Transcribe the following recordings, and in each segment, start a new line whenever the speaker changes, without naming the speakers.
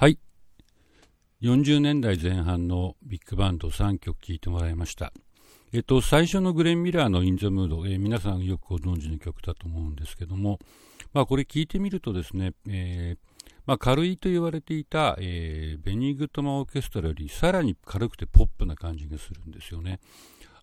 はい。40年代前半のビッグバンド3曲聴いてもらいました。えっと、最初のグレン・ミラーのイン・ザ・ムード、えー、皆さんよくご存知の曲だと思うんですけども、まあ、これ聞いてみるとですね、えーまあ、軽いと言われていた、えー、ベニー・グッドマン・オーケストラよりさらに軽くてポップな感じがするんですよね。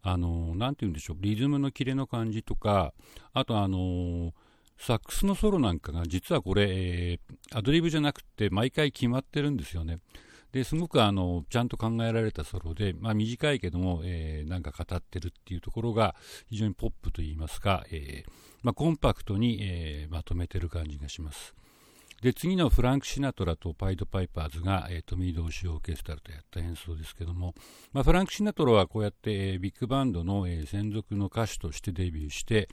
あのなんて言うんでしょう、リズムのキレの感じとか、あとあのサックスのソロなんかが実はこれ、えー、アドリブじゃなくて毎回決まってるんですよね。ですごくあのちゃんと考えられたソロで、まあ、短いけども、えー、なんか語ってるっていうところが非常にポップといいますか、えー、まあ、コンパクトに、えー、まとめてる感じがします。で次のフランク・シナトラとパイド・パイパーズが、えー、トミー・ドーシオーケストラとやった演奏ですけども、まあ、フランク・シナトラはこうやって、えー、ビッグバンドの、えー、専属の歌手としてデビューして、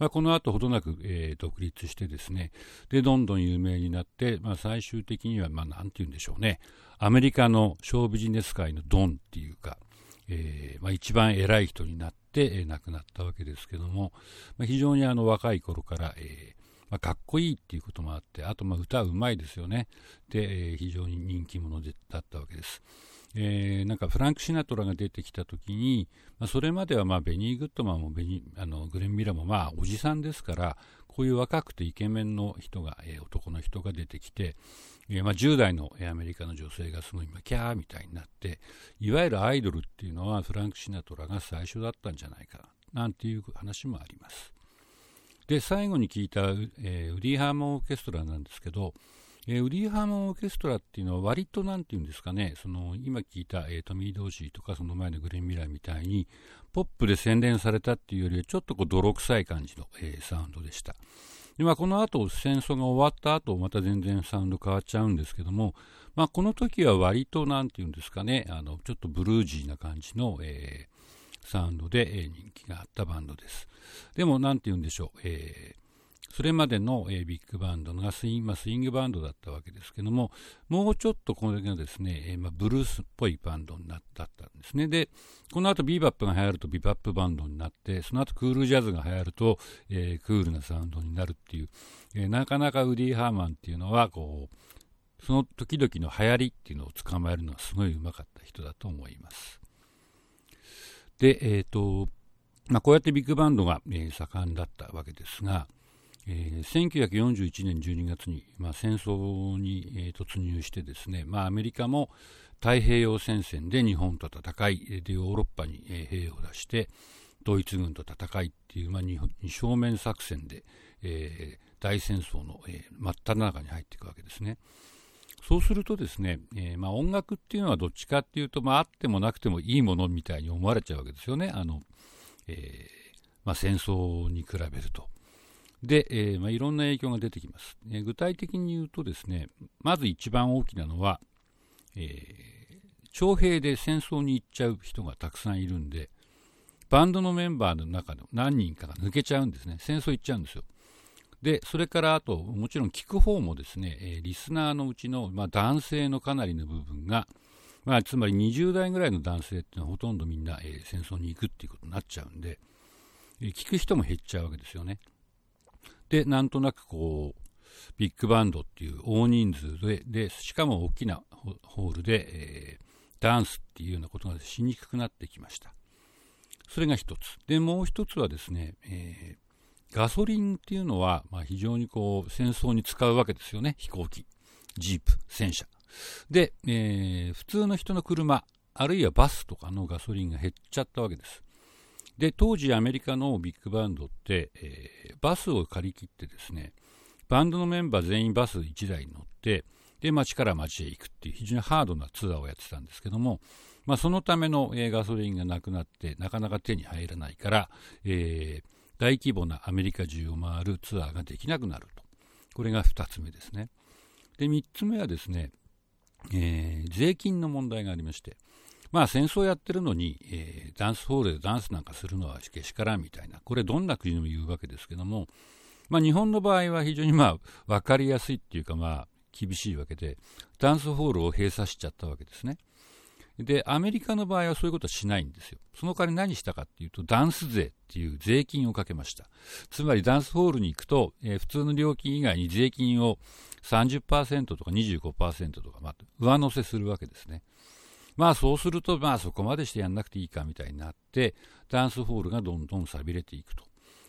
まあ、この後ほどなく、えー、独立してですねでどんどん有名になって、まあ、最終的には、まあ、なんて言うんでしょうねアメリカのショービジネス界のドンっていうか、えーまあ、一番偉い人になって、え、亡くなったわけですけども、ま、非常にあの若い頃から、えーまあ、かっこいいっていうこともあってあとま歌うまいですよねで、え、非常に人気者だったわけです。えー、なんかフランク・シナトラが出てきた時に、まあ、それまではまあベニー・グッドマンもベニあのグレン・ミラーもまあおじさんですからこういう若くてイケメンの人が、えー、男の人が出てきて、えー、まあ、10代のアメリカの女性がすごいキャーみたいになっていわゆるアイドルっていうのはフランク・シナトラが最初だったんじゃないかなんていう話もあります。で最後に聞いた、えー、ウディ・ハーモンオーケストラなんですけどえー、ウリーハーモンオーケストラっていうのは割となんていうんですかね、その今聞いた、えー、トミー・ドーシーとかその前のグレン・ミラーみたいにポップで洗練されたっていうよりはちょっとこう泥臭い感じの、えー、サウンドでした。でまあ、この後戦争が終わった後また全然サウンド変わっちゃうんですけども、まあ、この時は割となんていうんですかね、あのちょっとブルージーな感じの、えー、サウンドで、えー、人気があったバンドです。でもなんて言うんでしょう、えーそれまでの、えー、ビッグバンドがスイン,、まあ、スイングバンドだったわけですけども、もうちょっとこれがですね、えー、まあ、ブルースっぽいバンドになったんですね。で、この後ビーバップが流行るとビバップバンドになって、その後クールジャズが流行ると、えー、クールなサウンドになるっていう、えなかなかウディ・ハーマンっていうのは、こう、その時々の流行りっていうのを捕まえるのはすごいうまかった人だと思います。で、えっ、と、まあ、こうやってビッグバンドが、え盛んだったわけですが、えー、1941年12月に、まあ、戦争に、えー、突入してですね、まあ、アメリカも太平洋戦線で日本と戦いでヨーロッパに、えー、兵を出してドイツ軍と戦いっていう、まあ、二正面作戦で、えー、大戦争の、えー、真っ只中に入っていくわけですね。そうするとですね、えー、まあ、音楽っていうのはどっちかっていうと、まあ、あってもなくてもいいものみたいに思われちゃうわけですよね。あのえーまあ、戦争に比べると。で、えーまあ、いろんな影響が出てきます、えー、具体的に言うとですねまず一番大きなのは、えー、徴兵で戦争に行っちゃう人がたくさんいるんでバンドのメンバーの中の何人かが抜けちゃうんですね。戦争行っちゃうんですよ。でそれからあともちろん聞く方もですね、えー、リスナーのうちの、まあ、男性のかなりの部分が、まあ、つまり20代ぐらいの男性ってのはほとんどみんな、えー、戦争に行くっていうことになっちゃうんで、えー、聞く人も減っちゃうわけですよね。で、なんとなくこう、ビッグバンドっていう大人数で、でしかも大きなホールで、えー、ダンスっていうようなことがしにくくなってきました。それが一つ。で、もう一つはですね、えー、ガソリンっていうのは、まあ、非常にこう、戦争に使うわけですよね。飛行機、ジープ、戦車。で、えー、普通の人の車、あるいはバスとかのガソリンが減っちゃったわけです。で当時アメリカのビッグバンドって、えー、バスを借り切ってですねバンドのメンバー全員バス1台に乗ってで街から街へ行くっていう非常にハードなツアーをやってたんですけども、まあ、そのための、えー、ガソリンがなくなってなかなか手に入らないから、えー、大規模なアメリカ中を回るツアーができなくなると。これが2つ目ですね。で3つ目はですね、えー、税金の問題がありましてまあ戦争やってるのに、え、ダンスホールでダンスなんかするのはけしからんみたいな、これどんな国でも言うわけですけども、まあ日本の場合は非常にまあ分かりやすいっていうかま厳しいわけで、ダンスホールを閉鎖しちゃったわけですね。で、アメリカの場合はそういうことはしないんですよ。その代わり何したかっていうと、ダンス税っていう税金をかけました。つまりダンスホールに行くと、えー、普通の料金以外に税金を30%とか25%とか、まあ、上乗せするわけですね。まあそうすると、まあそこまでしてやんなくていいかみたいになって、ダンスホールがどんどん錆びれていくと。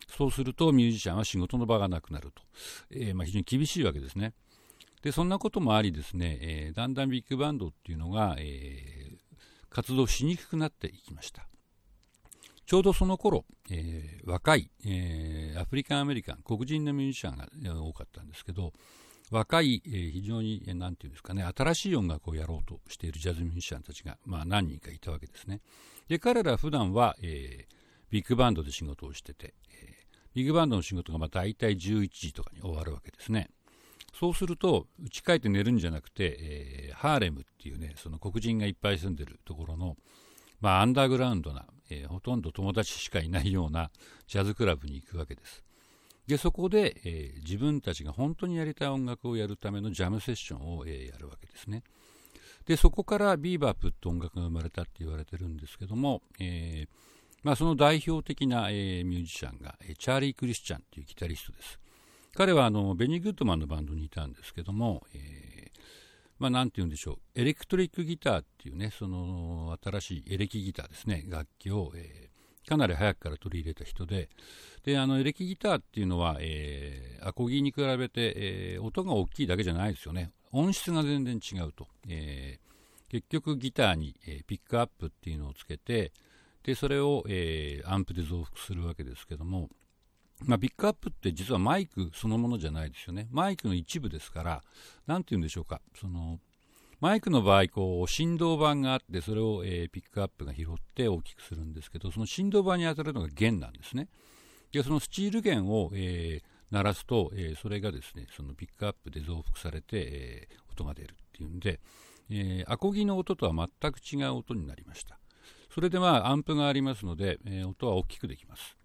そうするとミュージシャンは仕事の場がなくなると。えー、まあ非常に厳しいわけですね。で、そんなこともありですね、えー、だんだんビッグバンドっていうのが、えー、活動しにくくなっていきました。ちょうどその頃、えー、若い、えー、アフリカンアメリカン、黒人のミュージシャンが多かったんですけど、若い、えー、非常に、えー、なんていうんですかね、新しい音楽をやろうとしているジャズミュージシャンたちが、まあ、何人かいたわけですね。で、彼ら普段は、えー、ビッグバンドで仕事をしてて、えー、ビッグバンドの仕事がまあ大体11時とかに終わるわけですね。そうすると、家帰って寝るんじゃなくて、えー、ハーレムっていうね、その黒人がいっぱい住んでるところの、まあ、アンダーグラウンドな、えー、ほとんど友達しかいないようなジャズクラブに行くわけです。で、そこで、えー、自分たちが本当にやりたい音楽をやるためのジャムセッションを、えー、やるわけですね。で、そこからビーバップって音楽が生まれたって言われてるんですけども、えーまあ、その代表的な、えー、ミュージシャンが、えー、チャーリー・クリスチャンっていうギタリストです。彼はあのベニー・グッドマンのバンドにいたんですけども、えーまあ、なんて言うんでしょう、エレクトリックギターっていうね、その新しいエレキギターですね、楽器を、えー、かなり早くから取り入れた人で、で、あの、エレキギターっていうのは、えー、アコギに比べて、えー、音が大きいだけじゃないですよね。音質が全然違うと。えー、結局ギターに、え、ピックアップっていうのをつけて、で、それを、えー、アンプで増幅するわけですけども、まあ、ピックアップって実はマイクそのものじゃないですよね。マイクの一部ですから、なんて言うんでしょうか。その、マイクの場合、こう、振動板があって、それを、えー、ピックアップが拾って大きくするんですけど、その振動板に当たるのが弦なんですね。で、そのスチール弦を、えー、鳴らすと、えー、それがですね、そのピックアップで増幅されて、えー、音が出るっていうんで、えー、アコギの音とは全く違う音になりました。それでまあ、アンプがありますので、えー、音は大きくできます。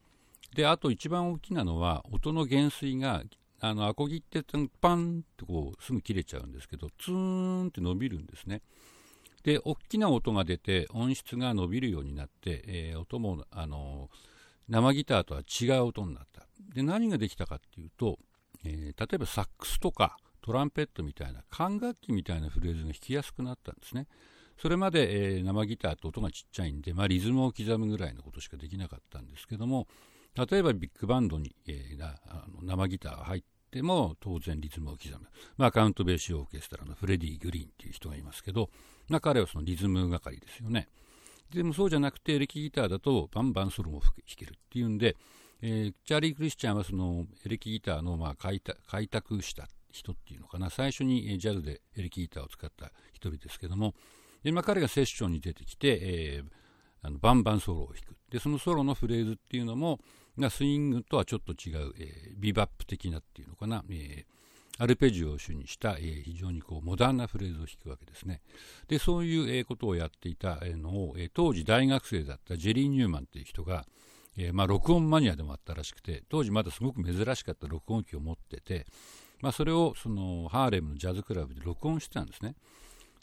で、あと一番大きなのは、音の減衰が、あの、アコギってパンってこう、すぐ切れちゃうんですけど、ツーンって伸びるんですね。で、大きな音が出て、音質が伸びるようになって、えー、音も、あの、生ギターとは違う音になった。で、何ができたかっていうと、えー、例えばサックスとかトランペットみたいな、管楽器みたいなフレーズが弾きやすくなったんですね。それまで、えー、生ギターと音がちっちゃいんで、まあ、リズムを刻むぐらいのことしかできなかったんですけども、例えばビッグバンドに、えー、あの生ギターが入っても当然リズムを刻む。まあ、カウントベーシーオーケストラのフレディ・グリーンっていう人がいますけど、まあ、彼はそのリズム係ですよね。でもそうじゃなくて、エレキギターだとバンバンソロも弾けるっていうんで、えー、チャーリー・クリスチャンはそのエレキギターのまあ開拓開拓した人っていうのかな、最初にジャズでエレキギターを使った一人ですけども、まあ、彼がセッションに出てきて、えー、あのバンバンソロを弾く。で、そのソロのフレーズっていうのも、がスイングとはちょっと違う、えー、ビバップ的なっていうのかな、えー、アルペジオを主にした、えー、非常にこうモダンなフレーズを弾くわけですね。で、そういう、えー、ことをやっていたのを、えー、当時大学生だったジェリー・ニューマンっていう人が、えーまあ、録音マニアでもあったらしくて、当時まだすごく珍しかった録音機を持ってて、まあ、それをそのハーレムのジャズクラブで録音してたんですね。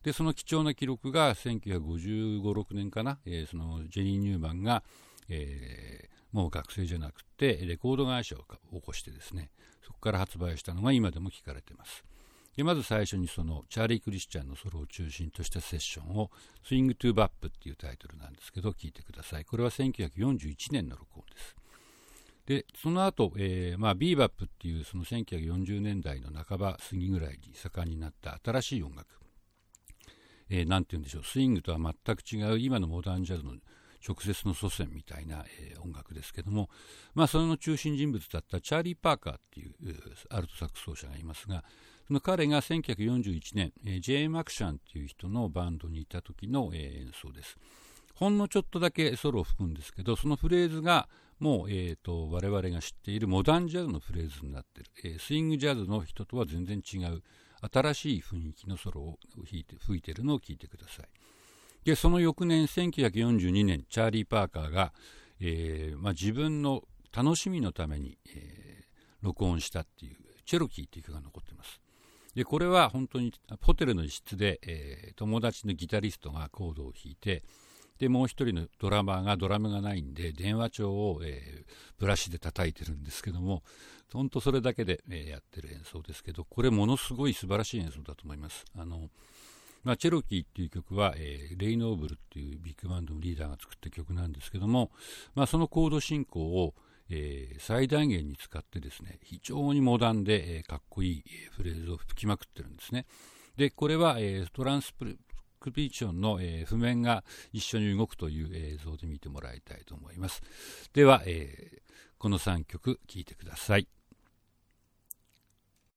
で、その貴重な記録が1955、6年かな、えー、そのジェリー・ニューマンが、えー、もう学生じゃなくてレコード会社を起こしてですねそこから発売したのが今でも聞かれてます。でまず最初にそのチャーリー・クリスチャンのソロを中心としたセッションを「スイング・トゥ・バップ」っていうタイトルなんですけど聞いてください。これは1941年の録音です。でその後、えーまあ、ビーバップっていうその1940年代の半ば過ぎぐらいに盛んになった新しい音楽、えー、なんて言うんでしょう。スイングとは全く違う今のモダンジャズの直接の祖先みたいな、えー、音楽ですけども、まあ、その中心人物だったチャーリー・パーカーっていうアルトサックス奏者がいますが、その彼が1941年、えー、ジェイ・マクシャンっていう人のバンドにいた時の、えー、演奏です。ほんのちょっとだけソロを吹くんですけど、そのフレーズがもう、えーと、我々が知っているモダンジャズのフレーズになっている、えー、スイングジャズの人とは全然違う新しい雰囲気のソロを弾いて吹いているのを聞いてください。で、その翌年、1942年、チャーリー・パーカーが、えーまあ、自分の楽しみのために、えー、録音したっていう、チェロキーっていう曲が残ってます。でこれは本当にホテルの一室で、えー、友達のギタリストがコードを弾いてでもう一人のドラマーがドラムがないんで電話帳を、えー、ブラシで叩いてるんですけども本当それだけで、えー、やってる演奏ですけどこれものすごい素晴らしい演奏だと思いますあの、まあ、チェロキーっていう曲は、えー、レイ・ノーブルっていうビッグバンドのリーダーが作った曲なんですけども、まあ、そのコード進行をえー、最大限に使ってですね非常にモダンで、えー、かっこいいフレーズを吹きまくってるんですね。でこれは、えー、トランスプクピーションの、えー、譜面が一緒に動くという映像で見てもらいたいと思います。では、えー、この3曲聴いてください。